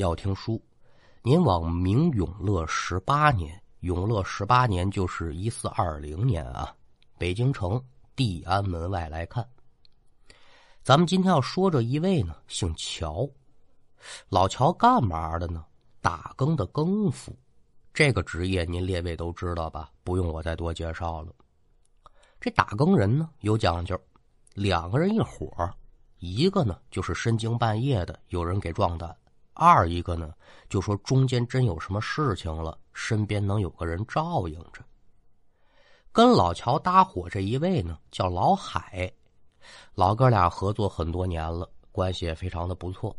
要听书，您往明永乐十八年，永乐十八年就是一四二零年啊，北京城地安门外来看。咱们今天要说这一位呢，姓乔，老乔干嘛的呢？打更的更夫，这个职业您列位都知道吧？不用我再多介绍了。这打更人呢有讲究，两个人一伙，一个呢就是深更半夜的有人给撞单，二一个呢就说中间真有什么事情了，身边能有个人照应着。跟老乔搭伙这一位呢叫老海，老哥俩合作很多年了，关系也非常的不错。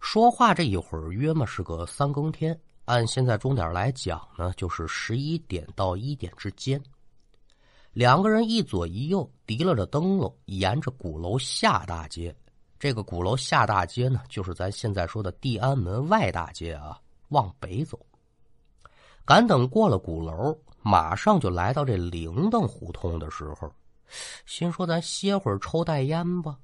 说话这一会儿约么是个三更天，按现在钟点来讲呢，就是十一点到一点之间。两个人一左一右提了着灯笼，沿着鼓楼下大街。这个鼓楼下大街呢，就是咱现在说的地安门外大街啊，往北走。赶等过了鼓楼，马上就来到这铃铛胡同的时候，心说咱歇会儿抽袋烟吧。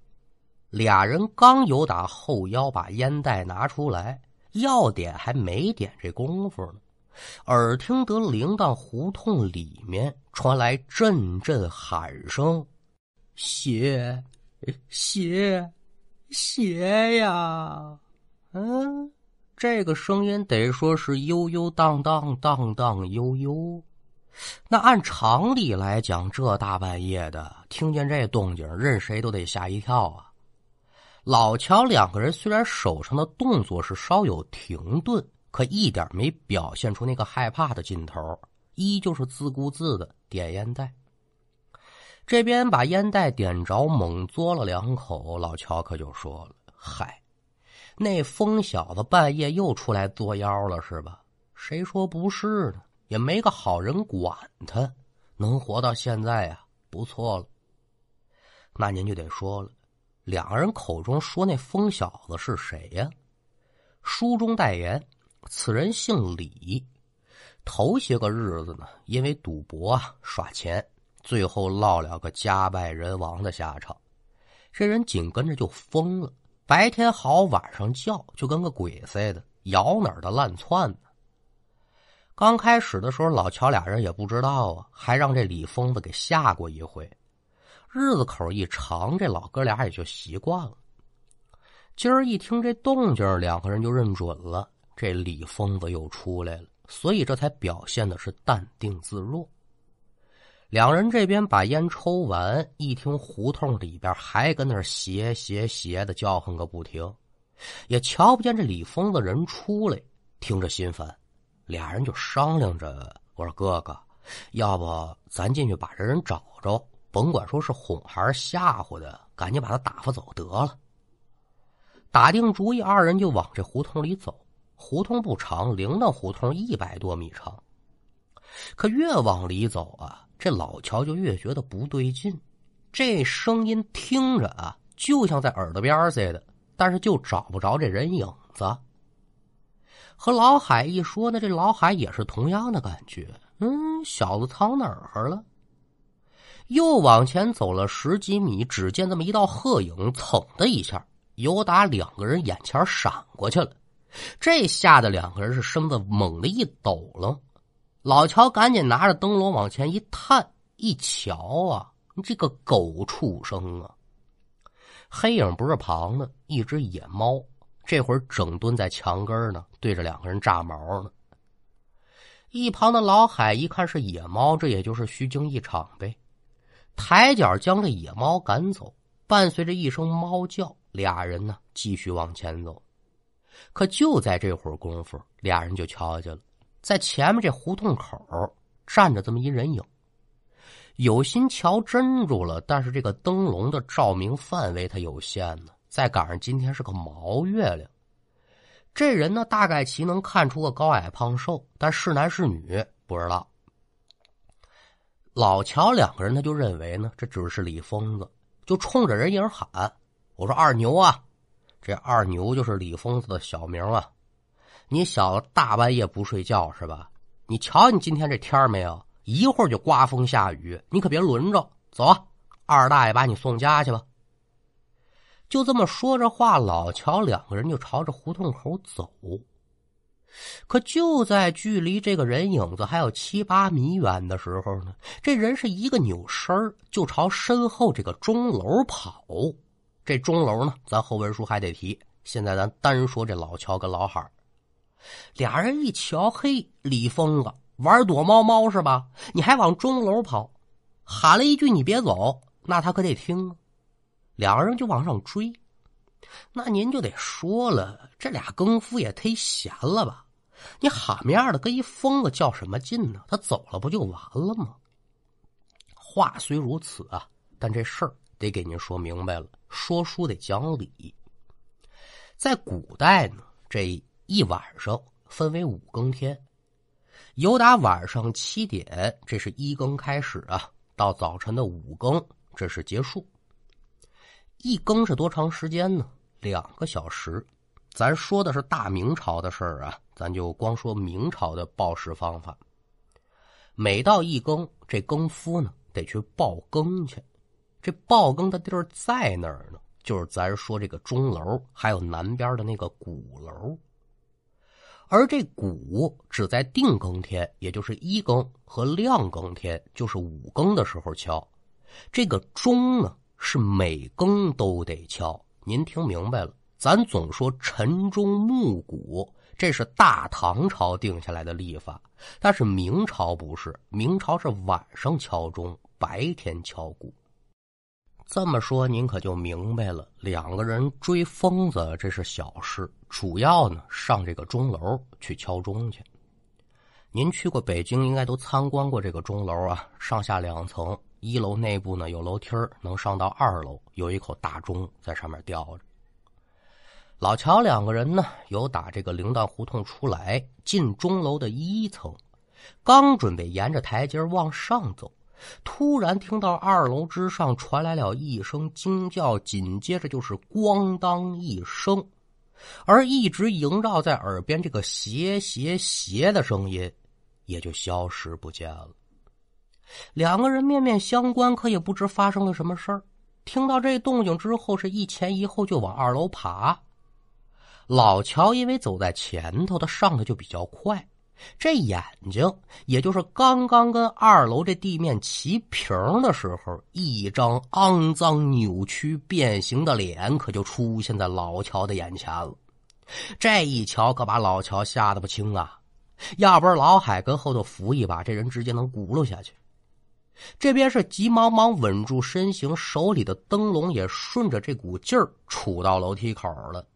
俩人刚有打后腰把烟袋拿出来，要点还没点这功夫呢，耳听得铃铛胡同里面传来阵阵喊声：“鞋，鞋，鞋呀！”嗯，这个声音得说是悠悠荡荡，荡荡悠悠。那按常理来讲，这大半夜的听见这动静，任谁都得吓一跳啊。老乔两个人虽然手上的动作是稍有停顿，可一点没表现出那个害怕的劲头，依旧是自顾自的点烟袋。这边把烟袋点着，猛嘬了两口，老乔可就说了：“嗨，那疯小子半夜又出来作妖了是吧？谁说不是呢？也没个好人管他，能活到现在呀，不错了。那您就得说了。”两个人口中说那疯小子是谁呀？书中代言，此人姓李。头些个日子呢，因为赌博啊耍钱，最后落了个家败人亡的下场。这人紧跟着就疯了，白天嚎，晚上叫，就跟个鬼似的，摇哪儿的乱窜呢。刚开始的时候，老乔俩人也不知道啊，还让这李疯子给吓过一回。日子口一长，这老哥俩也就习惯了。今儿一听这动静，两个人就认准了，这李疯子又出来了，所以这才表现的是淡定自若。两人这边把烟抽完，一听胡同里边还跟那邪邪邪的叫唤个不停，也瞧不见这李疯子人出来，听着心烦，俩人就商量着：“我说哥哥，要不咱进去把这人找着？”甭管说是哄还是吓唬的，赶紧把他打发走得了。打定主意，二人就往这胡同里走。胡同不长，铃铛胡同一百多米长。可越往里走啊，这老乔就越觉得不对劲。这声音听着啊，就像在耳朵边似的，但是就找不着这人影子。和老海一说呢，这老海也是同样的感觉。嗯，小子藏哪儿了？又往前走了十几米，只见这么一道鹤影，噌的一下，由打两个人眼前闪过去了。这吓得两个人是身子猛地一抖了。老乔赶紧拿着灯笼往前一探，一瞧啊，你这个狗畜生啊！黑影不是旁的，一只野猫，这会儿整蹲在墙根呢，对着两个人炸毛呢。一旁的老海一看是野猫，这也就是虚惊一场呗。抬脚将这野猫赶走，伴随着一声猫叫，俩人呢继续往前走。可就在这会儿功夫，俩人就瞧见了，在前面这胡同口站着这么一人影。有心瞧真住了，但是这个灯笼的照明范围它有限呢，再赶上今天是个毛月亮，这人呢大概其能看出个高矮胖瘦，但是男是女不知道。老乔两个人，他就认为呢，这只是李疯子，就冲着人影喊：“我说二牛啊，这二牛就是李疯子的小名啊。你小子大半夜不睡觉是吧？你瞧你今天这天没有？一会儿就刮风下雨，你可别轮着。走啊，二大爷把你送家去吧。”就这么说着话，老乔两个人就朝着胡同口走。可就在距离这个人影子还有七八米远的时候呢，这人是一个扭身就朝身后这个钟楼跑。这钟楼呢，咱后文书还得提。现在咱单说这老乔跟老海俩人一瞧，嘿，李疯子玩躲猫猫是吧？你还往钟楼跑，喊了一句“你别走”，那他可得听啊。两人就往上追。那您就得说了，这俩更夫也忒闲了吧？你喊面的跟一疯子较什么劲呢？他走了不就完了吗？话虽如此啊，但这事儿得给您说明白了。说书得讲理。在古代呢，这一晚上分为五更天，由打晚上七点，这是一更开始啊，到早晨的五更，这是结束。一更是多长时间呢？两个小时，咱说的是大明朝的事儿啊，咱就光说明朝的报时方法。每到一更，这更夫呢得去报更去，这报更的地儿在哪儿呢？就是咱说这个钟楼，还有南边的那个鼓楼。而这鼓只在定更天，也就是一更和亮更天，就是五更的时候敲。这个钟呢，是每更都得敲。您听明白了？咱总说晨钟暮鼓，这是大唐朝定下来的历法，但是明朝不是，明朝是晚上敲钟，白天敲鼓。这么说您可就明白了。两个人追疯子这是小事，主要呢上这个钟楼去敲钟去。您去过北京，应该都参观过这个钟楼啊，上下两层。一楼内部呢有楼梯能上到二楼，有一口大钟在上面吊着。老乔两个人呢，由打这个铃铛胡同出来，进钟楼的一层，刚准备沿着台阶往上走，突然听到二楼之上传来了一声惊叫，紧接着就是咣当一声，而一直萦绕在耳边这个“斜斜斜”的声音也就消失不见了。两个人面面相观，可也不知发生了什么事儿。听到这动静之后，是一前一后就往二楼爬。老乔因为走在前头，他上的就比较快，这眼睛也就是刚刚跟二楼这地面齐平的时候，一张肮脏、扭曲、变形的脸可就出现在老乔的眼前了。这一瞧，可把老乔吓得不轻啊！要不是老海跟后头扶一把，这人直接能轱辘下去。这边是急忙忙稳住身形，手里的灯笼也顺着这股劲儿杵到楼梯口了。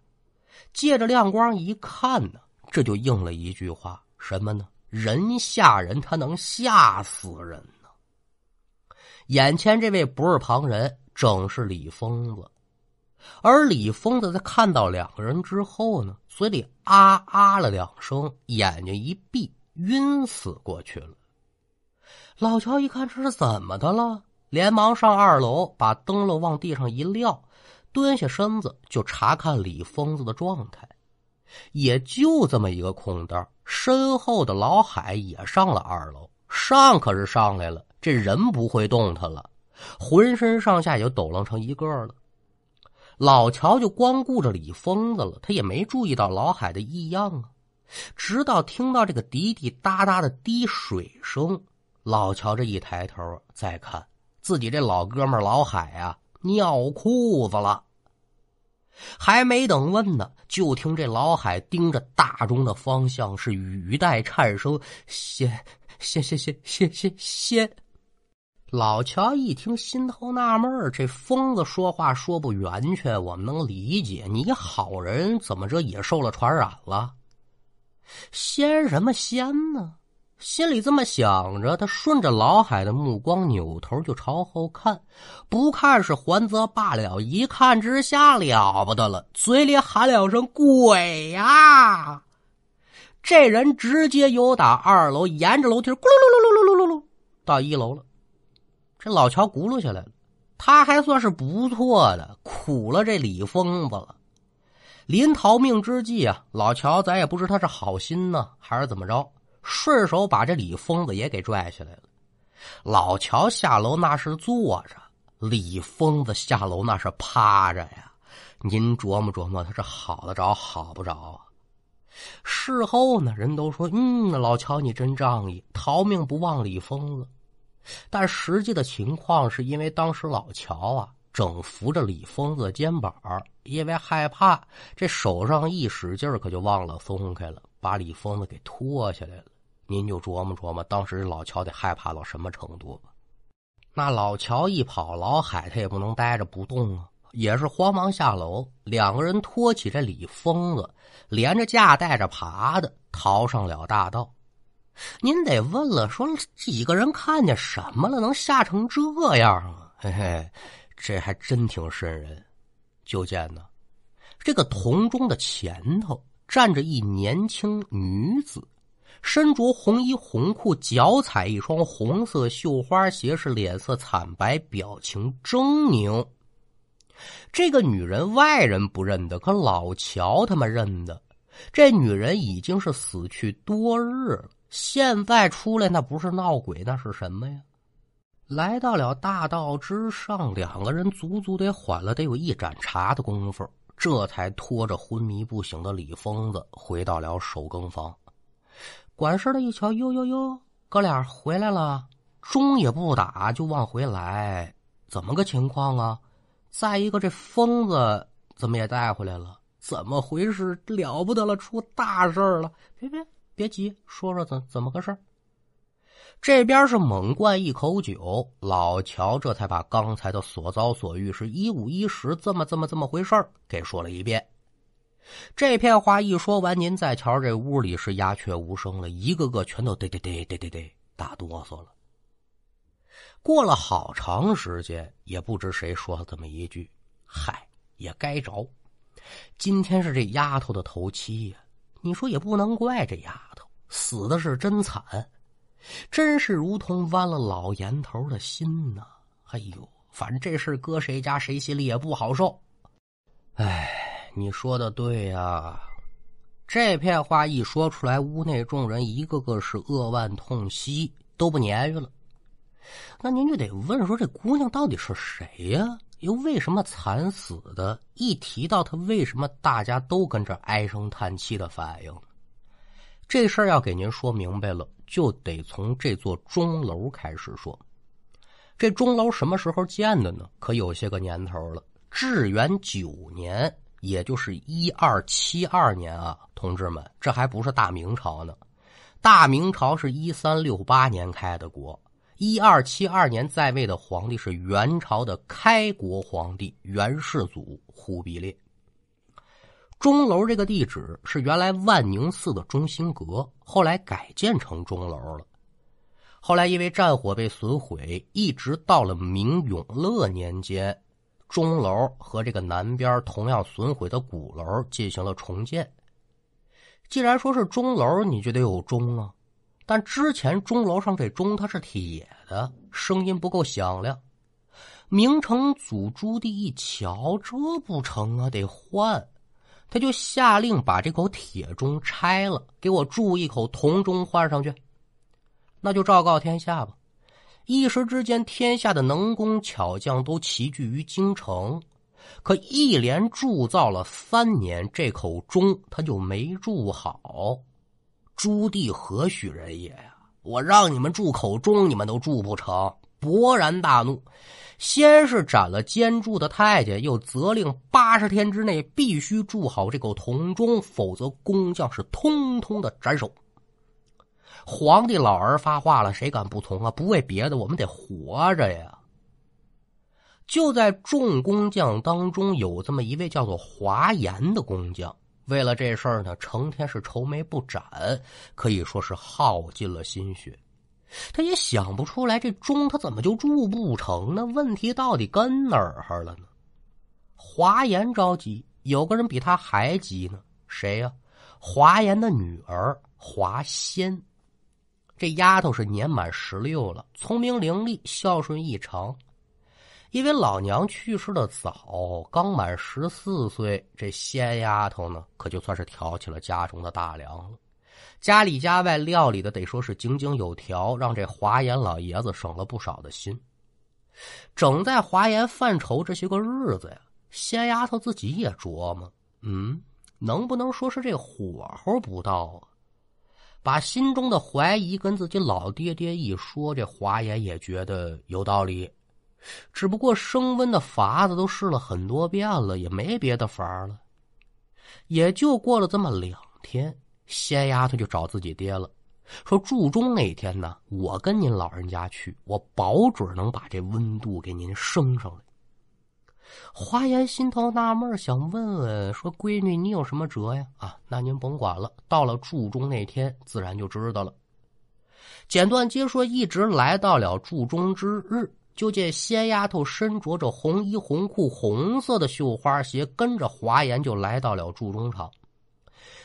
借着亮光一看呢，这就应了一句话：什么呢？人吓人，他能吓死人呢。眼前这位不是旁人，正是李疯子。而李疯子在看到两个人之后呢，嘴里啊啊了两声，眼睛一闭，晕死过去了。老乔一看这是怎么的了，连忙上二楼，把灯笼往地上一撂，蹲下身子就查看李疯子的状态。也就这么一个空档，身后的老海也上了二楼，上可是上来了，这人不会动弹了，浑身上下也就抖楞成一个了。老乔就光顾着李疯子了，他也没注意到老海的异样啊。直到听到这个滴滴答答的滴水声。老乔这一抬头，再看自己这老哥们老海啊，尿裤子了。还没等问呢，就听这老海盯着大钟的方向，是语带颤声：“先，先，先，先，先，先，先。”老乔一听，心头纳闷这疯子说话说不圆圈，我们能理解。你好人怎么着也受了传染了？先什么先呢？心里这么想着，他顺着老海的目光，扭头就朝后看。不看是还则罢了，一看之下了不得了，嘴里喊两声“鬼呀”！这人直接由打二楼沿着楼梯咕噜噜噜噜噜噜噜到一楼了。这老乔轱辘下来了，他还算是不错的，苦了这李疯子了。临逃命之际啊，老乔咱也不知他是好心呢，还是怎么着。顺手把这李疯子也给拽下来了。老乔下楼那是坐着，李疯子下楼那是趴着呀。您琢磨琢磨，他这好得着好不着啊？事后呢，人都说，嗯，老乔你真仗义，逃命不忘李疯子。但实际的情况是因为当时老乔啊，正扶着李疯子肩膀，因为害怕，这手上一使劲可就忘了松开了，把李疯子给拖下来了。您就琢磨琢磨，当时老乔得害怕到什么程度吧？那老乔一跑，老海他也不能待着不动啊，也是慌忙下楼，两个人拖起这李疯子，连着架带着爬的逃上了大道。您得问了，说几个人看见什么了，能吓成这样啊？嘿嘿，这还真挺瘆人。就见呢，这个铜钟的前头站着一年轻女子，身着红衣红裤，脚踩一双红色绣花鞋，是脸色惨白，表情狰狞。这个女人外人不认得，可老乔他们认得。这女人已经是死去多日了。现在出来那不是闹鬼，那是什么呀？来到了大道之上，两个人足足得缓了得有一盏茶的功夫，这才拖着昏迷不醒的李疯子回到了守更房。管事的一瞧，哟哟哟，哥俩回来了，钟也不打就往回来，怎么个情况啊？再一个，这疯子怎么也带回来了？怎么回事？了不得了，出大事了！别别。别急，说说怎怎么个事这边是猛灌一口酒，老乔这才把刚才的所遭所遇是一五一十这么这么这么回事给说了一遍。这片话一说完，您再瞧这屋里是鸦雀无声了，一个个全都得得得得得得打哆嗦了。过了好长时间，也不知谁说了这么一句：“嗨，也该着，今天是这丫头的头七呀。”你说也不能怪这丫头死的是真惨，真是如同剜了老严头的心呐！哎呦，反正这事搁谁家谁心里也不好受。哎，你说的对呀，这片话一说出来，屋内众人一个个是扼腕痛惜，都不言语了。那您就得问说，这姑娘到底是谁呀？又为什么惨死的？一提到她，为什么大家都跟着唉声叹气的反应？这事儿要给您说明白了，就得从这座钟楼开始说。这钟楼什么时候建的呢？可有些个年头了。至元九年，也就是一二七二年啊，同志们，这还不是大明朝呢。大明朝是一三六八年开的国。一二七二年在位的皇帝是元朝的开国皇帝元世祖忽必烈。钟楼这个地址是原来万宁寺的中心阁，后来改建成钟楼了。后来因为战火被损毁，一直到了明永乐年间，钟楼和这个南边同样损毁的鼓楼进行了重建。既然说是钟楼，你就得有钟啊。但之前钟楼上这钟它是铁的，声音不够响亮。明成祖朱棣一瞧，这不成啊，得换。他就下令把这口铁钟拆了，给我铸一口铜钟换上去。那就昭告天下吧。一时之间，天下的能工巧匠都齐聚于京城。可一连铸造了三年，这口钟他就没铸好。朱棣何许人也呀？我让你们铸口钟，你们都铸不成，勃然大怒。先是斩了监铸的太监，又责令八十天之内必须铸好这口铜钟，否则工匠是通通的斩首。皇帝老儿发话了，谁敢不从啊？不为别的，我们得活着呀。就在众工匠当中，有这么一位叫做华严的工匠。为了这事儿呢，成天是愁眉不展，可以说是耗尽了心血。他也想不出来这钟他怎么就铸不成呢？问题到底跟哪儿了呢？华严着急，有个人比他还急呢。谁呀？华严的女儿华仙。这丫头是年满十六了，聪明伶俐，孝顺异常。因为老娘去世的早，刚满十四岁，这仙丫头呢，可就算是挑起了家中的大梁了。家里家外料理的得说是井井有条，让这华严老爷子省了不少的心。整在华严犯愁这些个日子呀，仙丫头自己也琢磨，嗯，能不能说是这火候不到啊？把心中的怀疑跟自己老爹爹一说，这华严也觉得有道理。只不过升温的法子都试了很多遍了，也没别的法了。也就过了这么两天，仙丫头就找自己爹了，说祝中那天呢，我跟您老人家去，我保准能把这温度给您升上来。华严心头纳闷，想问问说：“闺女，你有什么辙呀？”啊，那您甭管了。到了祝中那天，自然就知道了。简短接说，一直来到了祝中之日，就见仙丫头身着着红衣红裤、红色的绣花鞋，跟着华严就来到了祝中场。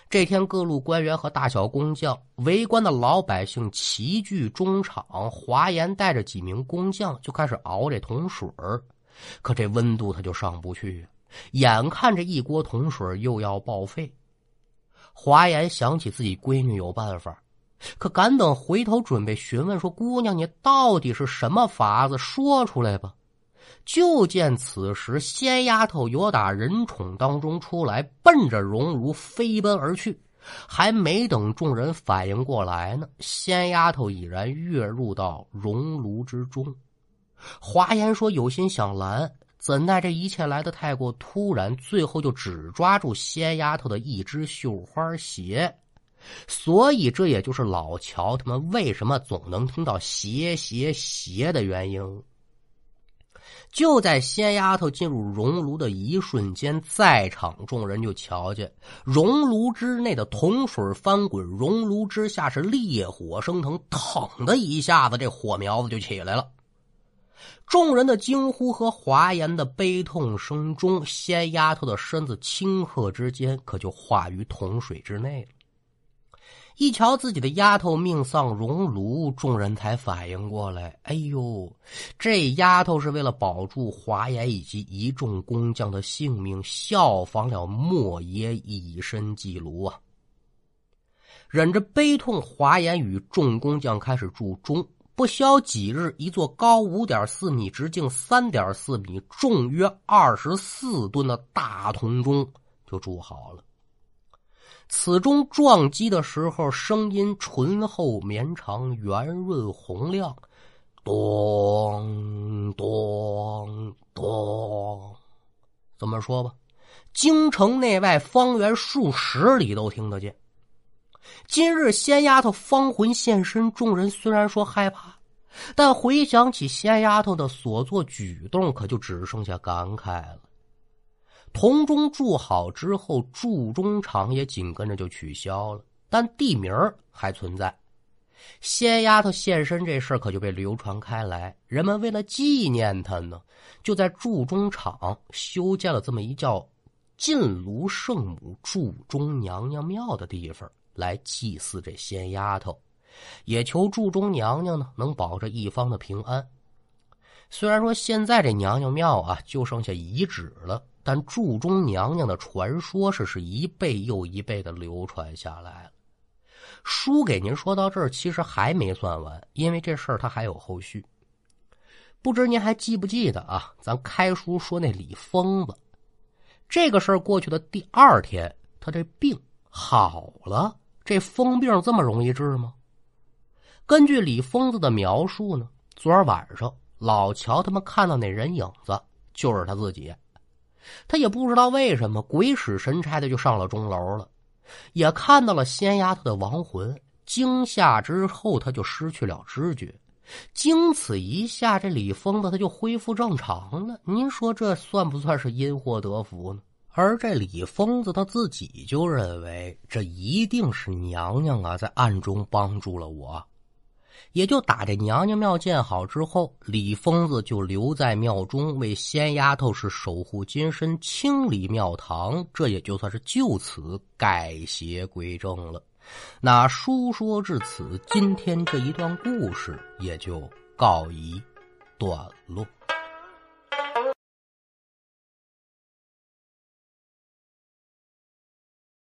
这天，各路官员和大小工匠、围观的老百姓齐聚中场，华严带着几名工匠就开始熬这铜水儿。可这温度他就上不去，眼看着一锅铜水又要报废。华严想起自己闺女有办法，可赶等回头准备询问说：“姑娘，你到底是什么法子？说出来吧。”就见此时仙丫头由打人宠当中出来，奔着熔炉飞奔而去。还没等众人反应过来呢，仙丫头已然跃入到熔炉之中。华严说：“有心想拦，怎奈这一切来的太过突然，最后就只抓住仙丫头的一只绣花鞋。所以这也就是老乔他们为什么总能听到鞋鞋鞋的原因。就在仙丫头进入熔炉的一瞬间，在场众人就瞧见熔炉之内的铜水翻滚，熔炉之下是烈火升腾，腾的一下子，这火苗子就起来了。”众人的惊呼和华严的悲痛声中，仙丫头的身子顷刻之间可就化于铜水之内了。一瞧自己的丫头命丧熔炉，众人才反应过来：哎呦，这丫头是为了保住华严以及一众工匠的性命，效仿了莫爷以身祭炉啊！忍着悲痛，华严与众工匠开始铸钟。不消几日，一座高五点四米、直径三点四米、重约二十四吨的大铜钟就铸好了。此钟撞击的时候，声音醇厚绵长、圆润洪亮，咚咚咚。怎么说吧，京城内外方圆数十里都听得见。今日仙丫头芳魂现身，众人虽然说害怕，但回想起仙丫头的所作举动，可就只剩下感慨了。铜钟铸好之后，铸钟厂也紧跟着就取消了，但地名还存在。仙丫头现身这事儿可就被流传开来，人们为了纪念她呢，就在铸钟厂修建了这么一叫“晋炉圣母铸钟娘娘庙”的地方。来祭祀这仙丫头，也求祝中娘娘呢能保着一方的平安。虽然说现在这娘娘庙啊就剩下遗址了，但祝中娘娘的传说是是一辈又一辈的流传下来了。书给您说到这儿，其实还没算完，因为这事儿它还有后续。不知您还记不记得啊？咱开书说那李疯子，这个事儿过去的第二天，他这病好了。这疯病这么容易治吗？根据李疯子的描述呢，昨儿晚上老乔他们看到那人影子，就是他自己。他也不知道为什么鬼使神差的就上了钟楼了，也看到了仙丫头的亡魂。惊吓之后，他就失去了知觉。经此一下，这李疯子他就恢复正常了。您说这算不算是因祸得福呢？而这李疯子他自己就认为，这一定是娘娘啊，在暗中帮助了我。也就打这娘娘庙建好之后，李疯子就留在庙中，为仙丫头是守护金身、清理庙堂，这也就算是就此改邪归正了。那书说至此，今天这一段故事也就告一段落。